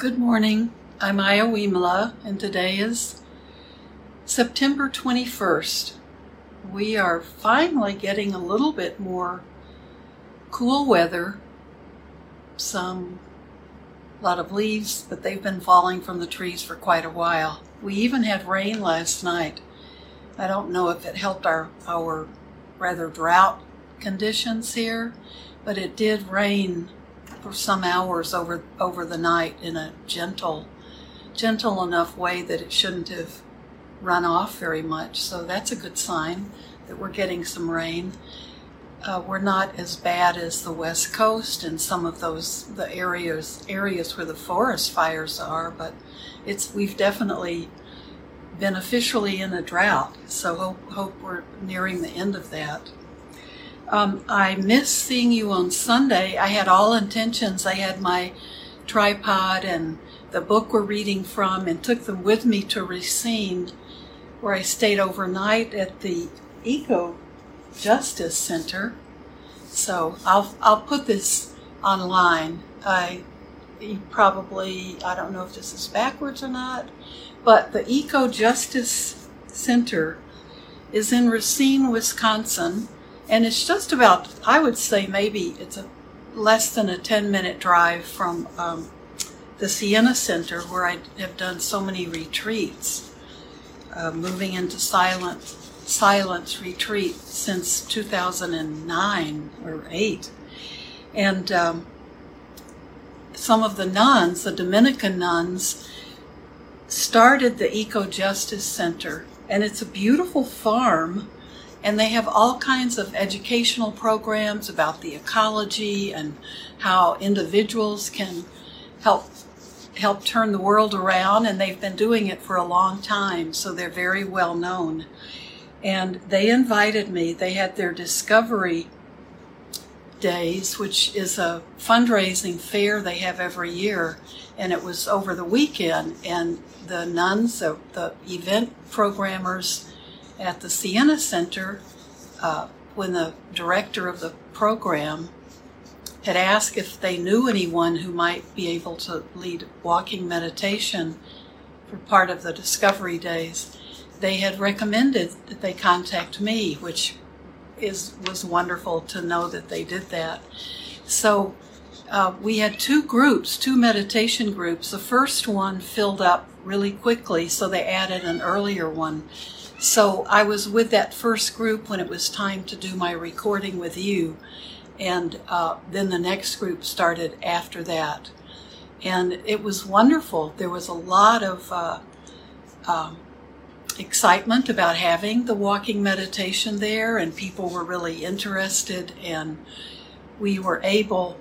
Good morning. I'm Aya Wimala, and today is September 21st. We are finally getting a little bit more cool weather. Some, a lot of leaves, but they've been falling from the trees for quite a while. We even had rain last night. I don't know if it helped our, our rather drought conditions here, but it did rain for some hours over over the night in a gentle gentle enough way that it shouldn't have run off very much. So that's a good sign that we're getting some rain. Uh, we're not as bad as the west coast and some of those the areas areas where the forest fires are, but it's we've definitely been officially in a drought. So hope, hope we're nearing the end of that. Um, I missed seeing you on Sunday. I had all intentions. I had my tripod and the book we're reading from and took them with me to Racine, where I stayed overnight at the Eco Justice Center. So I'll, I'll put this online. I probably, I don't know if this is backwards or not, but the Eco Justice Center is in Racine, Wisconsin and it's just about i would say maybe it's a less than a 10 minute drive from um, the siena center where i have done so many retreats uh, moving into silent silence retreat since 2009 or 8 and um, some of the nuns the dominican nuns started the eco justice center and it's a beautiful farm and they have all kinds of educational programs about the ecology and how individuals can help help turn the world around and they've been doing it for a long time so they're very well known. And they invited me they had their discovery days which is a fundraising fair they have every year and it was over the weekend and the nuns the, the event programmers at the Siena Center, uh, when the director of the program had asked if they knew anyone who might be able to lead walking meditation for part of the Discovery Days, they had recommended that they contact me, which is was wonderful to know that they did that. So uh, we had two groups, two meditation groups. The first one filled up really quickly, so they added an earlier one. So I was with that first group when it was time to do my recording with you, and uh, then the next group started after that. And it was wonderful. There was a lot of uh, um, excitement about having the walking meditation there, and people were really interested, and we were able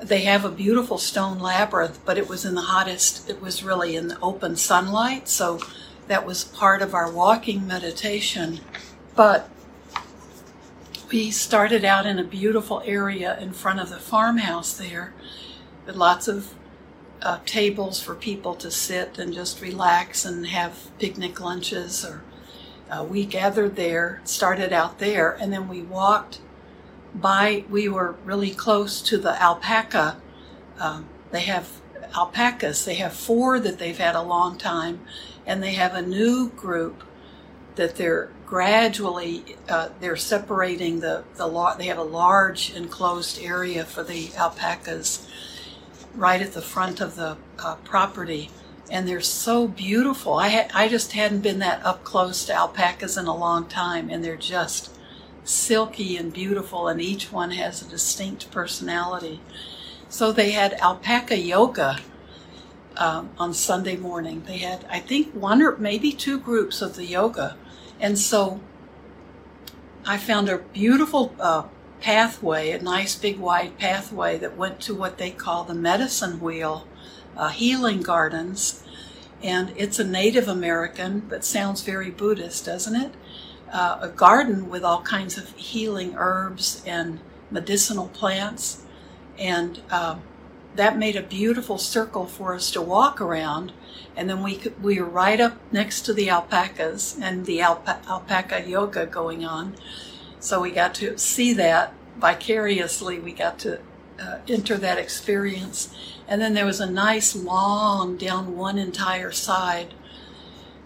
they have a beautiful stone labyrinth, but it was in the hottest, it was really in the open sunlight. So that was part of our walking meditation. But we started out in a beautiful area in front of the farmhouse there with lots of uh, tables for people to sit and just relax and have picnic lunches or uh, we gathered there started out there and then we walked by we were really close to the alpaca um, they have alpacas they have four that they've had a long time and they have a new group that they're gradually uh, they're separating the the they have a large enclosed area for the alpacas right at the front of the uh, property. And they're so beautiful. I ha- I just hadn't been that up close to alpacas in a long time and they're just silky and beautiful and each one has a distinct personality. So they had alpaca yoga um, on Sunday morning. They had, I think, one or maybe two groups of the yoga. And so I found a beautiful uh, pathway, a nice big wide pathway that went to what they call the medicine wheel, uh, healing gardens. And it's a Native American, but sounds very Buddhist, doesn't it? Uh, a garden with all kinds of healing herbs and medicinal plants. And um, that made a beautiful circle for us to walk around. And then we could, we were right up next to the alpacas and the alpa- alpaca yoga going on. So we got to see that vicariously. We got to uh, enter that experience. And then there was a nice long down one entire side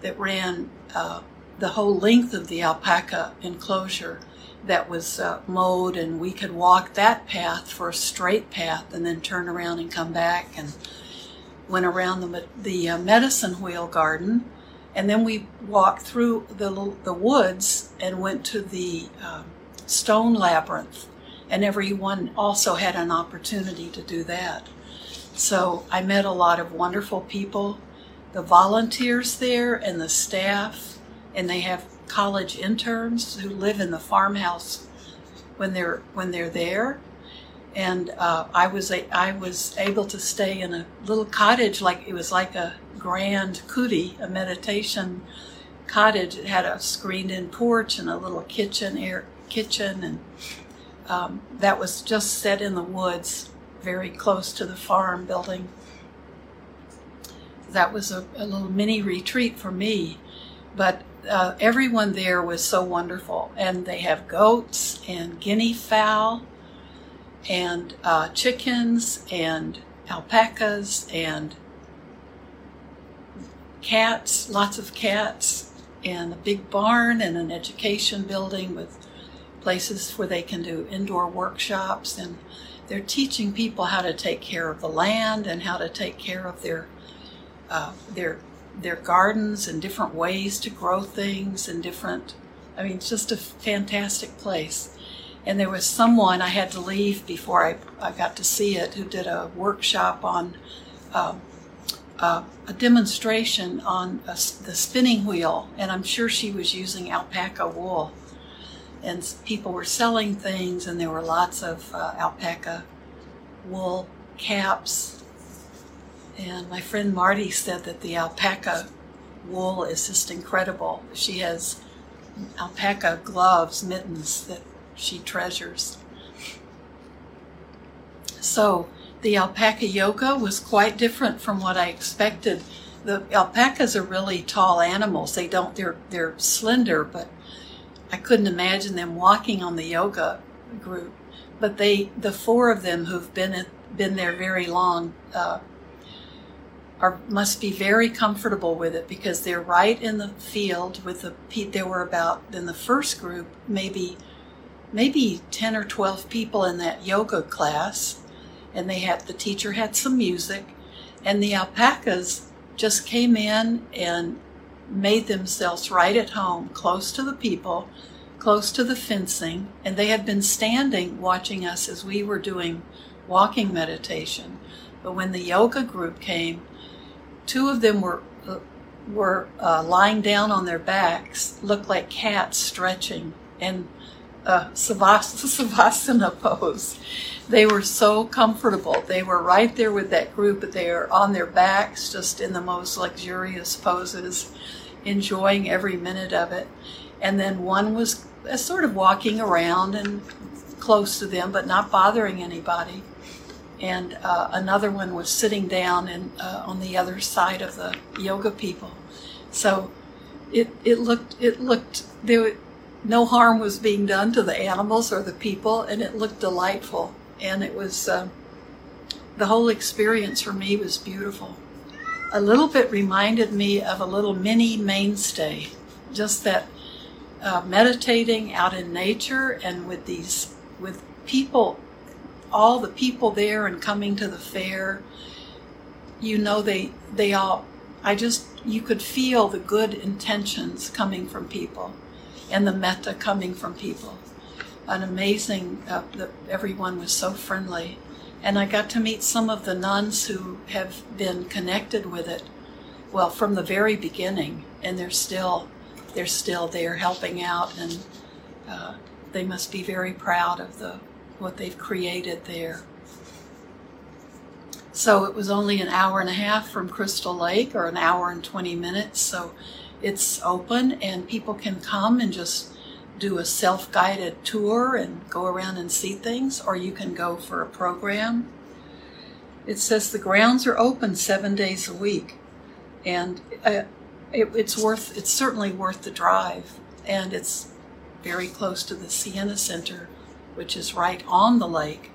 that ran uh, the whole length of the alpaca enclosure that was uh, mowed, and we could walk that path for a straight path and then turn around and come back and went around the, the uh, medicine wheel garden. And then we walked through the, the woods and went to the um, stone labyrinth. And everyone also had an opportunity to do that. So I met a lot of wonderful people, the volunteers there and the staff, and they have college interns who live in the farmhouse when they're when they're there. And uh, I was a, I was able to stay in a little cottage like it was like a grand kuti, a meditation cottage. It had a screened-in porch and a little kitchen air kitchen, and um, that was just set in the woods, very close to the farm building. That was a, a little mini retreat for me, but uh, everyone there was so wonderful. And they have goats and guinea fowl and uh, chickens and alpacas and cats, lots of cats, and a big barn and an education building with places where they can do indoor workshops. And they're teaching people how to take care of the land and how to take care of their uh, their their gardens and different ways to grow things and different. I mean, just a fantastic place. And there was someone I had to leave before I, I got to see it who did a workshop on uh, uh, a demonstration on a, the spinning wheel, and I'm sure she was using alpaca wool. And people were selling things, and there were lots of uh, alpaca wool caps and my friend Marty said that the alpaca wool is just incredible. She has alpaca gloves, mittens that she treasures. So the alpaca yoga was quite different from what I expected. The alpacas are really tall animals. They don't they're they're slender, but I couldn't imagine them walking on the yoga group. But they the four of them who've been been there very long uh, are must be very comfortable with it because they're right in the field with the there were about in the first group maybe maybe 10 or 12 people in that yoga class. And they had the teacher had some music. And the alpacas just came in and made themselves right at home close to the people close to the fencing. And they had been standing watching us as we were doing walking meditation. But when the yoga group came Two of them were uh, were uh, lying down on their backs, looked like cats stretching, and uh, savasana pose. They were so comfortable. They were right there with that group, but they are on their backs, just in the most luxurious poses, enjoying every minute of it. And then one was uh, sort of walking around and close to them, but not bothering anybody and uh, another one was sitting down and uh, on the other side of the yoga people. So it it looked it looked there no harm was being done to the animals or the people, and it looked delightful. And it was uh, the whole experience for me was beautiful. A little bit reminded me of a little mini mainstay, just that uh, meditating out in nature and with these with people all the people there and coming to the fair, you know they they all I just you could feel the good intentions coming from people and the metta coming from people. An amazing uh, the, everyone was so friendly and I got to meet some of the nuns who have been connected with it well from the very beginning and they're still they're still there helping out and uh, they must be very proud of the what they've created there. So it was only an hour and a half from Crystal Lake, or an hour and 20 minutes. So it's open, and people can come and just do a self guided tour and go around and see things, or you can go for a program. It says the grounds are open seven days a week, and uh, it, it's worth it's certainly worth the drive, and it's very close to the Siena Center which is right on the lake.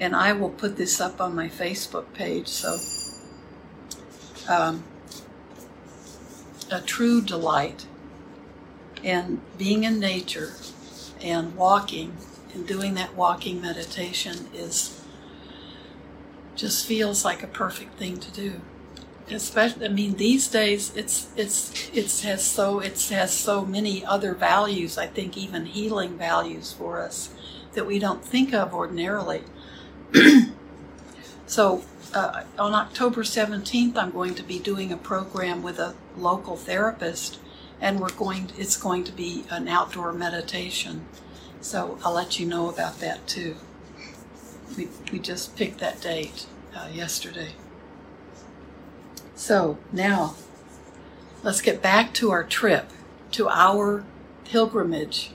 and I will put this up on my Facebook page. So, um, a true delight in being in nature and walking and doing that walking meditation is just feels like a perfect thing to do especially i mean these days it's it's it's has so it has so many other values i think even healing values for us that we don't think of ordinarily. So uh, on october 17th i'm going to be doing a program with a local therapist and we're going it's going to be an outdoor meditation. So i'll let you know about that too. We, we just picked that date uh, yesterday so now let's get back to our trip, to our pilgrimage.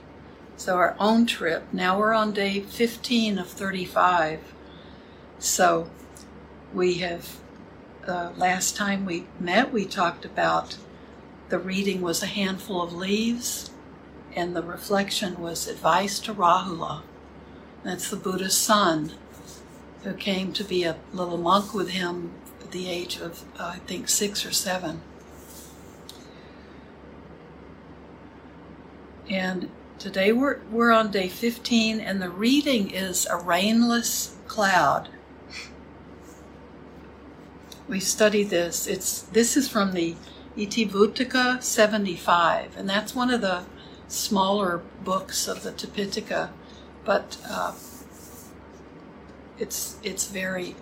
So, our own trip. Now we're on day 15 of 35. So, we have, uh, last time we met, we talked about the reading was a handful of leaves, and the reflection was advice to Rahula. That's the Buddha's son, who came to be a little monk with him the age of, uh, I think, six or seven. And today we're, we're on day 15, and the reading is A Rainless Cloud. We study this. It's This is from the Itivuttaka 75, and that's one of the smaller books of the Tipitaka, but uh, it's, it's very,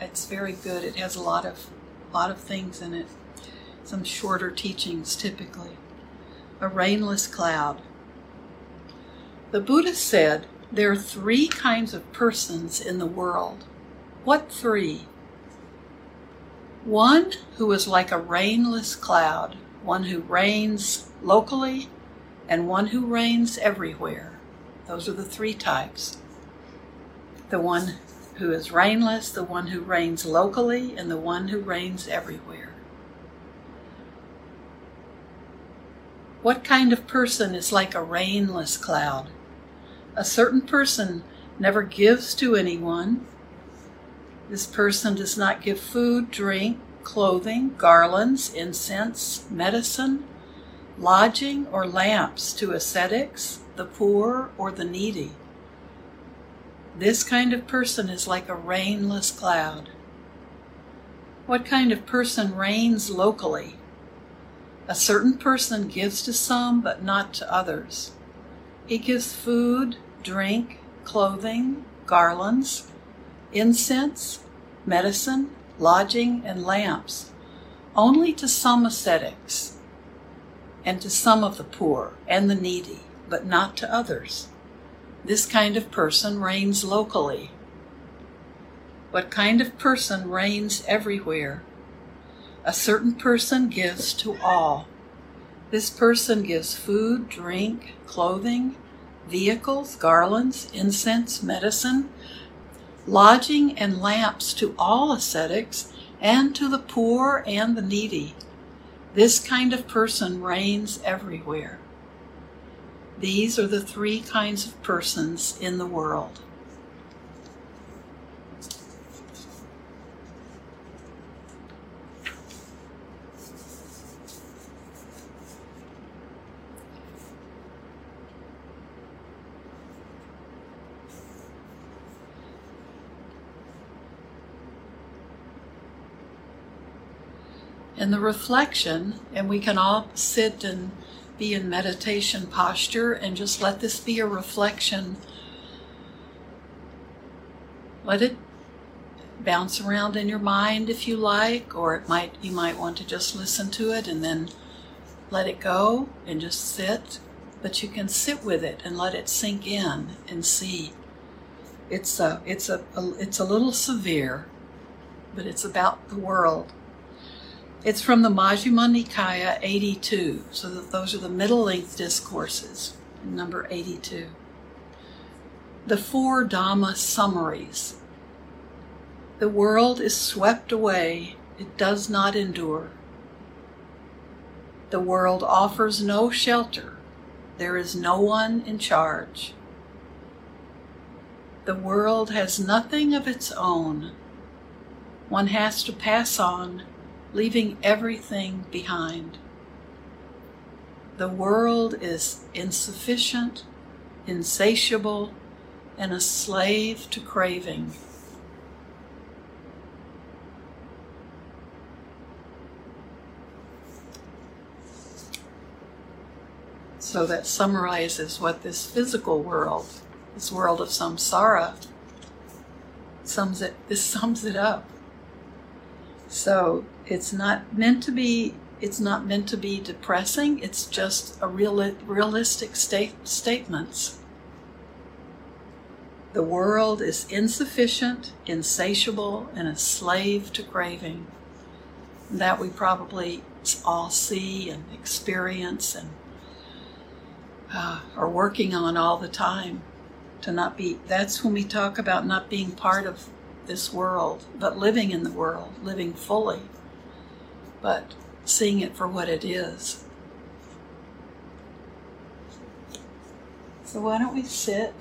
it's very good. It has a lot of lot of things in it. Some shorter teachings typically. A rainless cloud. The Buddha said there are three kinds of persons in the world. What three? One who is like a rainless cloud, one who rains locally, and one who rains everywhere. Those are the three types. The one who is rainless, the one who rains locally, and the one who rains everywhere. What kind of person is like a rainless cloud? A certain person never gives to anyone. This person does not give food, drink, clothing, garlands, incense, medicine, lodging, or lamps to ascetics, the poor, or the needy. This kind of person is like a rainless cloud. What kind of person rains locally? A certain person gives to some, but not to others. He gives food, drink, clothing, garlands, incense, medicine, lodging, and lamps, only to some ascetics, and to some of the poor and the needy, but not to others. This kind of person rains locally. What kind of person rains everywhere? A certain person gives to all. This person gives food, drink, clothing, vehicles, garlands, incense, medicine, lodging, and lamps to all ascetics and to the poor and the needy. This kind of person rains everywhere. These are the three kinds of persons in the world. And the reflection, and we can all sit and be in meditation posture and just let this be a reflection. Let it bounce around in your mind if you like, or it might you might want to just listen to it and then let it go and just sit. But you can sit with it and let it sink in and see. It's a it's a, a it's a little severe, but it's about the world it's from the Majjhima Nikaya 82, so those are the middle length discourses, number 82. The four Dhamma summaries. The world is swept away, it does not endure. The world offers no shelter, there is no one in charge. The world has nothing of its own. One has to pass on, leaving everything behind. The world is insufficient, insatiable, and a slave to craving. So that summarizes what this physical world, this world of samsara, sums it. This sums it up. So it's not meant to be. It's not meant to be depressing. It's just a real, realistic state, statements. The world is insufficient, insatiable, and a slave to craving. That we probably all see and experience and uh, are working on all the time to not be that's when we talk about not being part of this world but living in the world living fully but seeing it for what it is so why don't we sit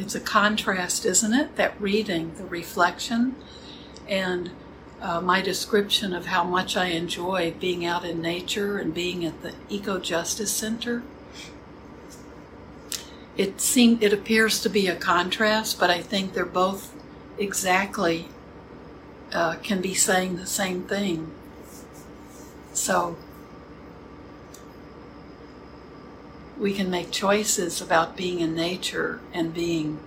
it's a contrast, isn't it? That reading, the reflection, and uh, my description of how much I enjoy being out in nature and being at the Eco Justice Center. It seemed it appears to be a contrast, but I think they're both exactly uh, can be saying the same thing. So we can make choices about being in nature and being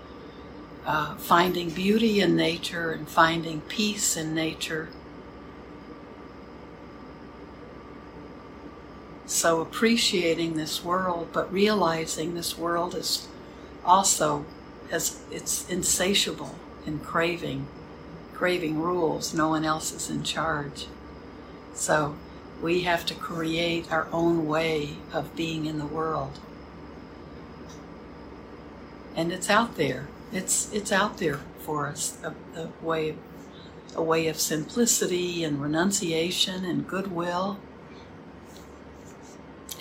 uh, finding beauty in nature and finding peace in nature. So appreciating this world, but realizing this world is also as it's insatiable in craving, craving rules. No one else is in charge. So we have to create our own way of being in the world. And it's out there. It's it's out there for us. A, a way a way of simplicity and renunciation and goodwill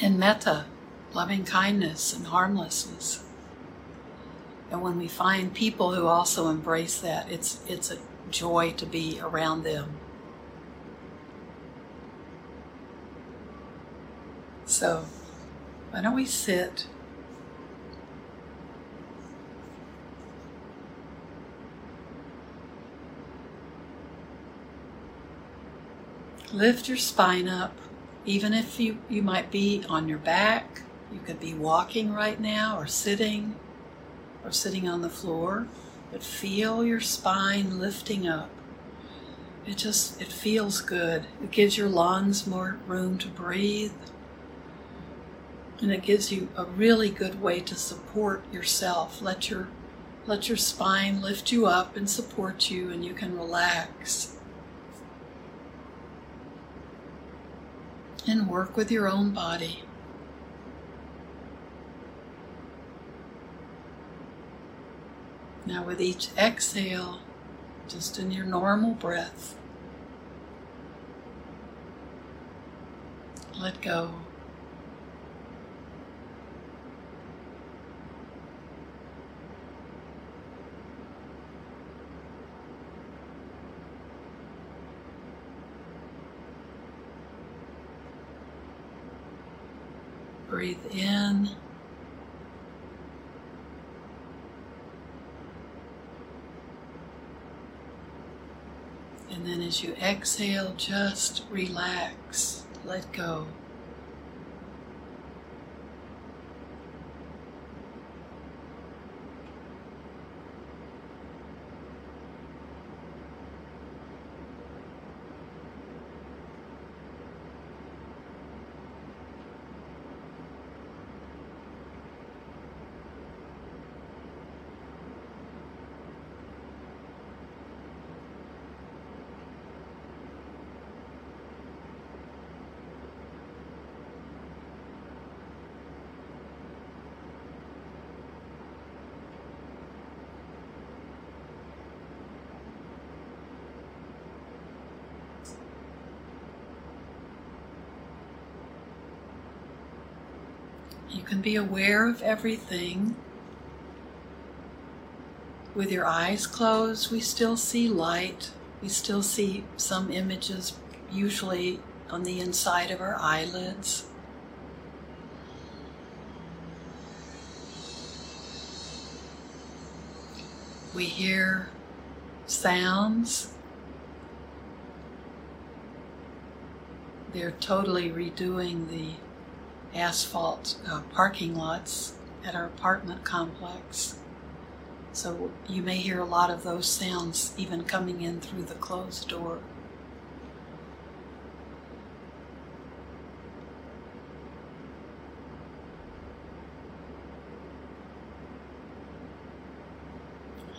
and metta, loving kindness and harmlessness. And when we find people who also embrace that, it's it's a joy to be around them. So, why don't we sit? Lift your spine up, even if you, you might be on your back. You could be walking right now, or sitting, or sitting on the floor. But feel your spine lifting up. It just it feels good. It gives your lungs more room to breathe and it gives you a really good way to support yourself. Let your let your spine lift you up and support you and you can relax. And work with your own body. Now, with each exhale, just in your normal breath, let go. Breathe in. And then as you exhale, just relax, let go. You can be aware of everything. With your eyes closed, we still see light. We still see some images, usually on the inside of our eyelids. We hear sounds. They're totally redoing the asphalt uh, parking lots at our apartment complex. So you may hear a lot of those sounds even coming in through the closed door.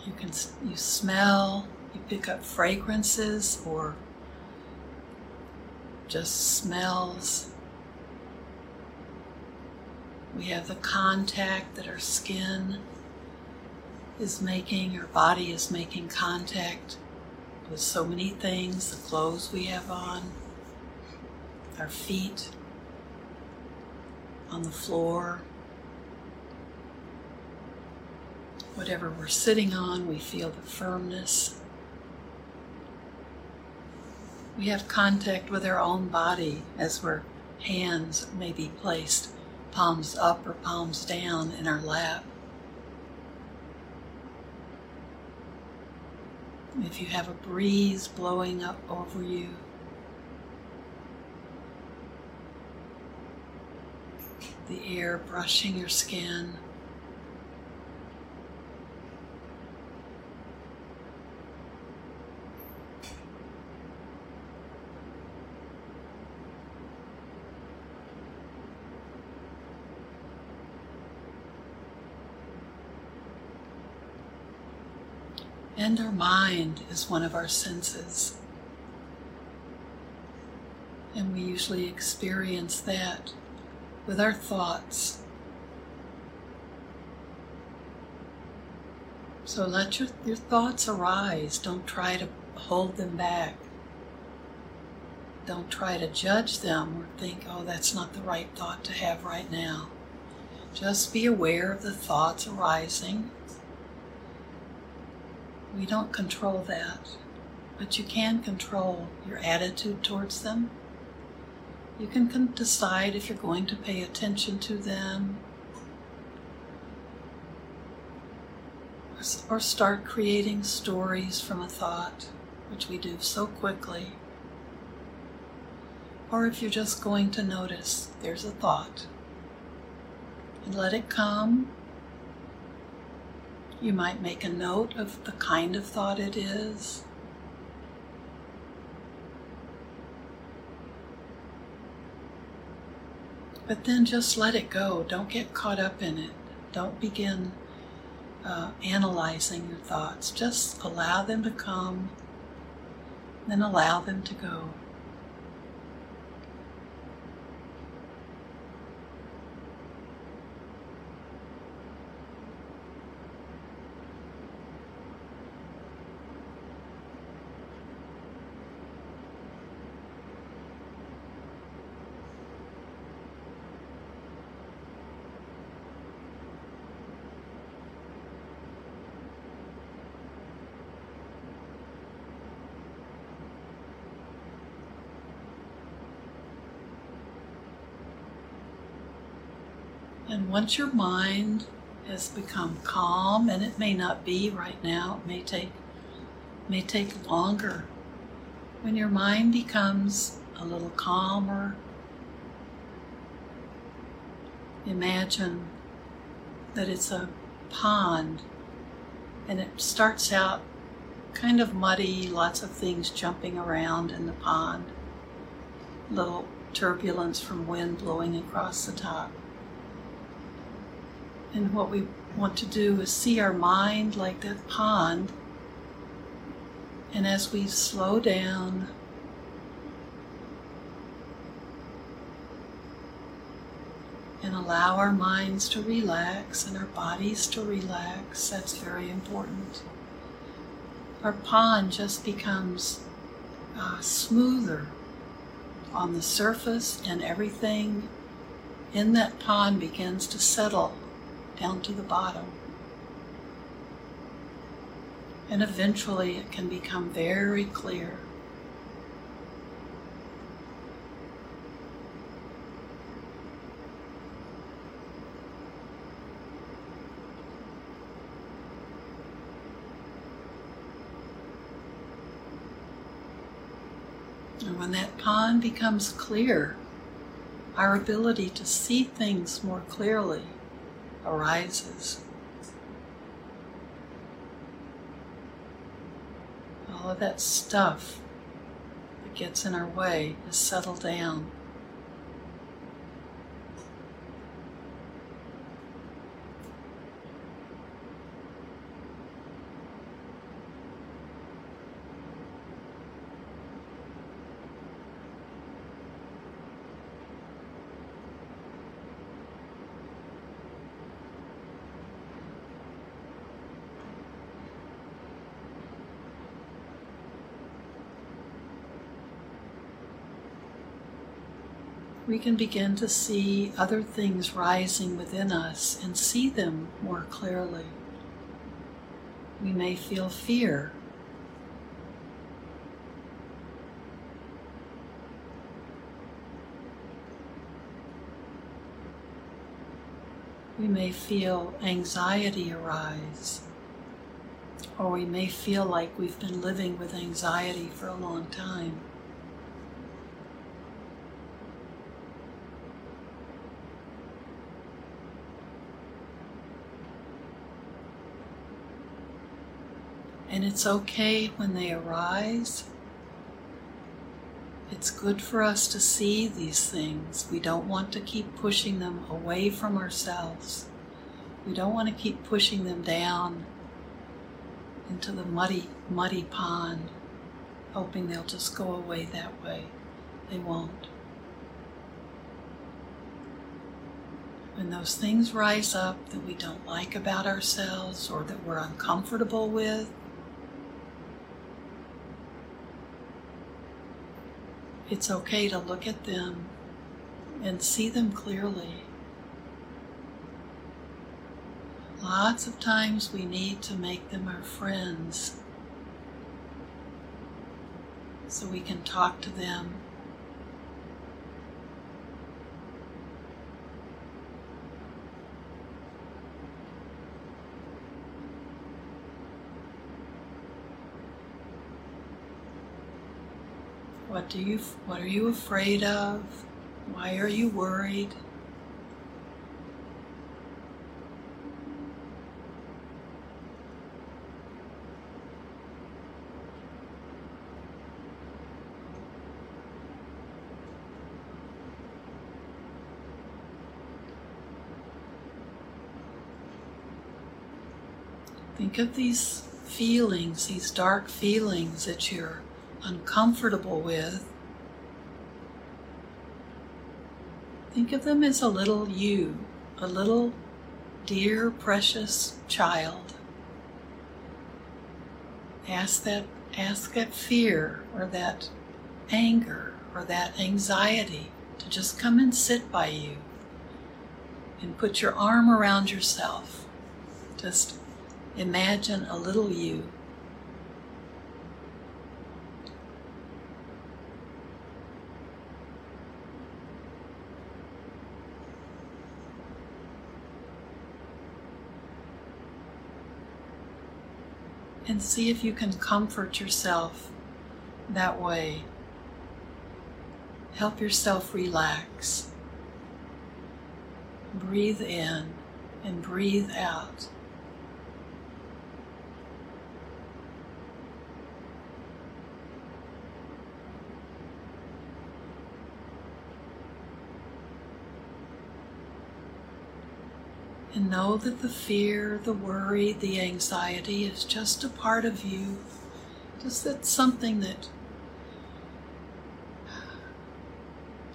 You can you smell, you pick up fragrances or just smells. We have the contact that our skin is making, our body is making contact with so many things the clothes we have on, our feet on the floor. Whatever we're sitting on, we feel the firmness. We have contact with our own body as our hands may be placed palms up or palms down in our lap. If you have a breeze blowing up over you, the air brushing your skin. And our mind is one of our senses. And we usually experience that with our thoughts. So let your, your thoughts arise. Don't try to hold them back. Don't try to judge them or think, oh, that's not the right thought to have right now. Just be aware of the thoughts arising we don't control that, but you can control your attitude towards them. You can decide if you're going to pay attention to them or start creating stories from a thought, which we do so quickly. Or if you're just going to notice there's a thought and let it come you might make a note of the kind of thought it is. But then just let it go. Don't get caught up in it. Don't begin uh, analyzing your thoughts. Just allow them to come, then allow them to go. And once your mind has become calm, and it may not be right now, it may take may take longer. When your mind becomes a little calmer, imagine that it's a pond and it starts out kind of muddy, lots of things jumping around in the pond, little turbulence from wind blowing across the top. And what we want to do is see our mind like that pond. And as we slow down, and allow our minds to relax and our bodies to relax, that's very important. Our pond just becomes uh, smoother on the surface and everything in that pond begins to settle down to the bottom. And eventually it can become very clear. And when that pond becomes clear, our ability to see things more clearly arises. All of that stuff that gets in our way is settled down. We can begin to see other things rising within us and see them more clearly. We may feel fear. We may feel anxiety arise, or we may feel like we've been living with anxiety for a long time. And it's okay when they arise. It's good for us to see these things. We don't want to keep pushing them away from ourselves. We don't want to keep pushing them down into the muddy, muddy pond, hoping they'll just go away that way. They won't. When those things rise up that we don't like about ourselves or that we're uncomfortable with, it's okay to look at them and see them clearly. Lots of times we need to make them our friends so we can talk to them. What do you what are you afraid of? Why are you worried? Think of these feelings, these dark feelings that you're uncomfortable with. Think of them as a little you, a little dear, precious child. Ask that, ask that fear or that anger or that anxiety to just come and sit by you and put your arm around yourself. Just imagine a little you and see if you can comfort yourself that way. Help yourself relax. Breathe in and breathe out. And know that the fear, the worry, the anxiety is just a part of you. Just that something that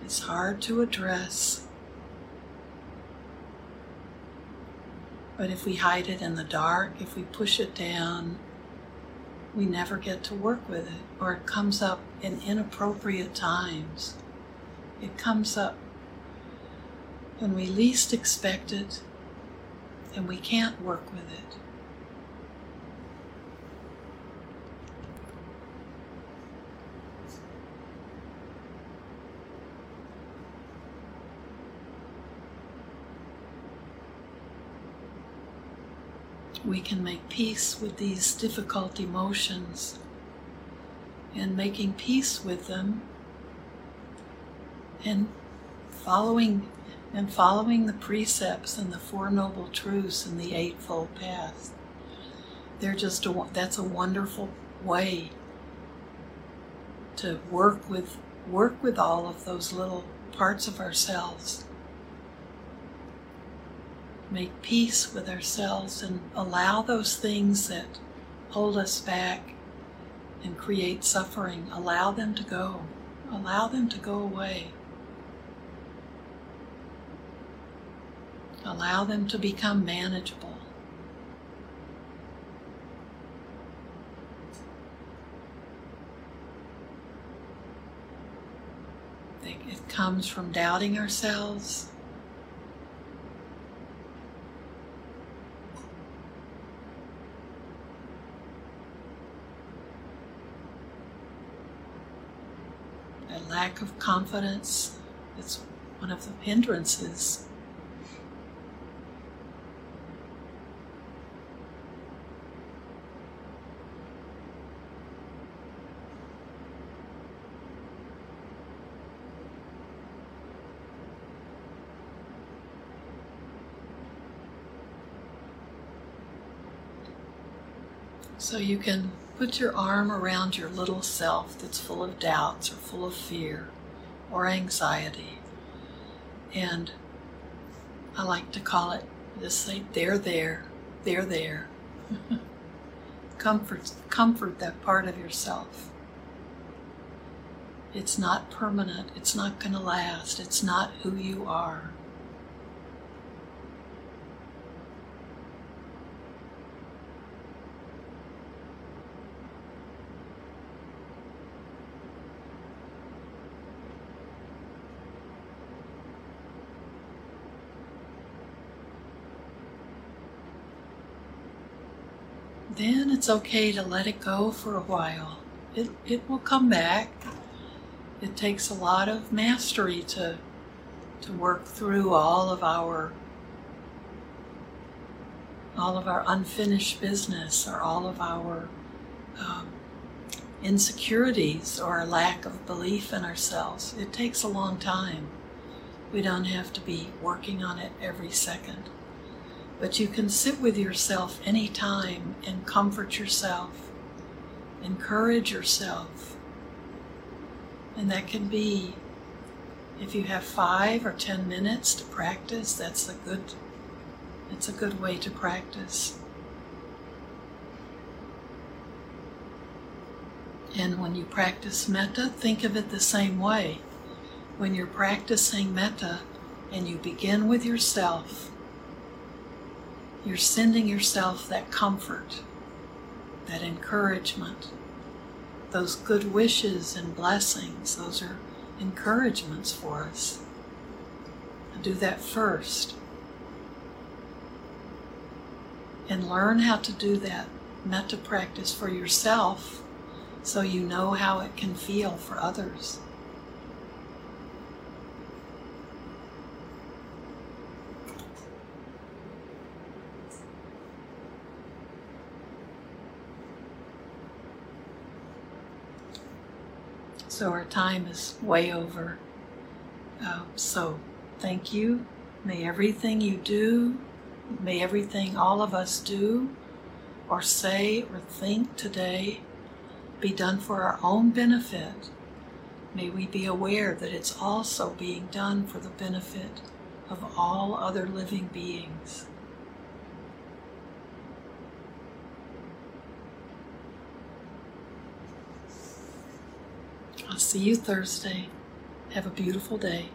is hard to address. But if we hide it in the dark, if we push it down, we never get to work with it, or it comes up in inappropriate times. It comes up when we least expect it and we can't work with it. we can make peace with these difficult emotions. And making peace with them and following and following the precepts and the four noble truths and the eightfold path. They're just a, that's a wonderful way to work with work with all of those little parts of ourselves make peace with ourselves and allow those things that hold us back and create suffering, allow them to go. Allow them to go away. Allow them to become manageable. It comes from doubting ourselves, A lack of confidence. It's one of the hindrances. So you can Put your arm around your little self that's full of doubts or full of fear or anxiety. And I like to call it, just say, they're there, they're there. comfort, comfort that part of yourself. It's not permanent, it's not going to last, it's not who you are. Then it's okay to let it go for a while. It, it will come back. It takes a lot of mastery to, to work through all of our all of our unfinished business or all of our um, insecurities or our lack of belief in ourselves. It takes a long time. We don't have to be working on it every second. But you can sit with yourself anytime and comfort yourself, encourage yourself. And that can be, if you have five or ten minutes to practice, that's a good, it's a good way to practice. And when you practice metta, think of it the same way. When you're practicing metta and you begin with yourself, you're sending yourself that comfort, that encouragement, those good wishes and blessings. Those are encouragements for us. Do that first. And learn how to do that metta practice for yourself so you know how it can feel for others. So our time is way over. Uh, so thank you. May everything you do, may everything all of us do or say or think today be done for our own benefit. May we be aware that it's also being done for the benefit of all other living beings. I'll see you Thursday. Have a beautiful day.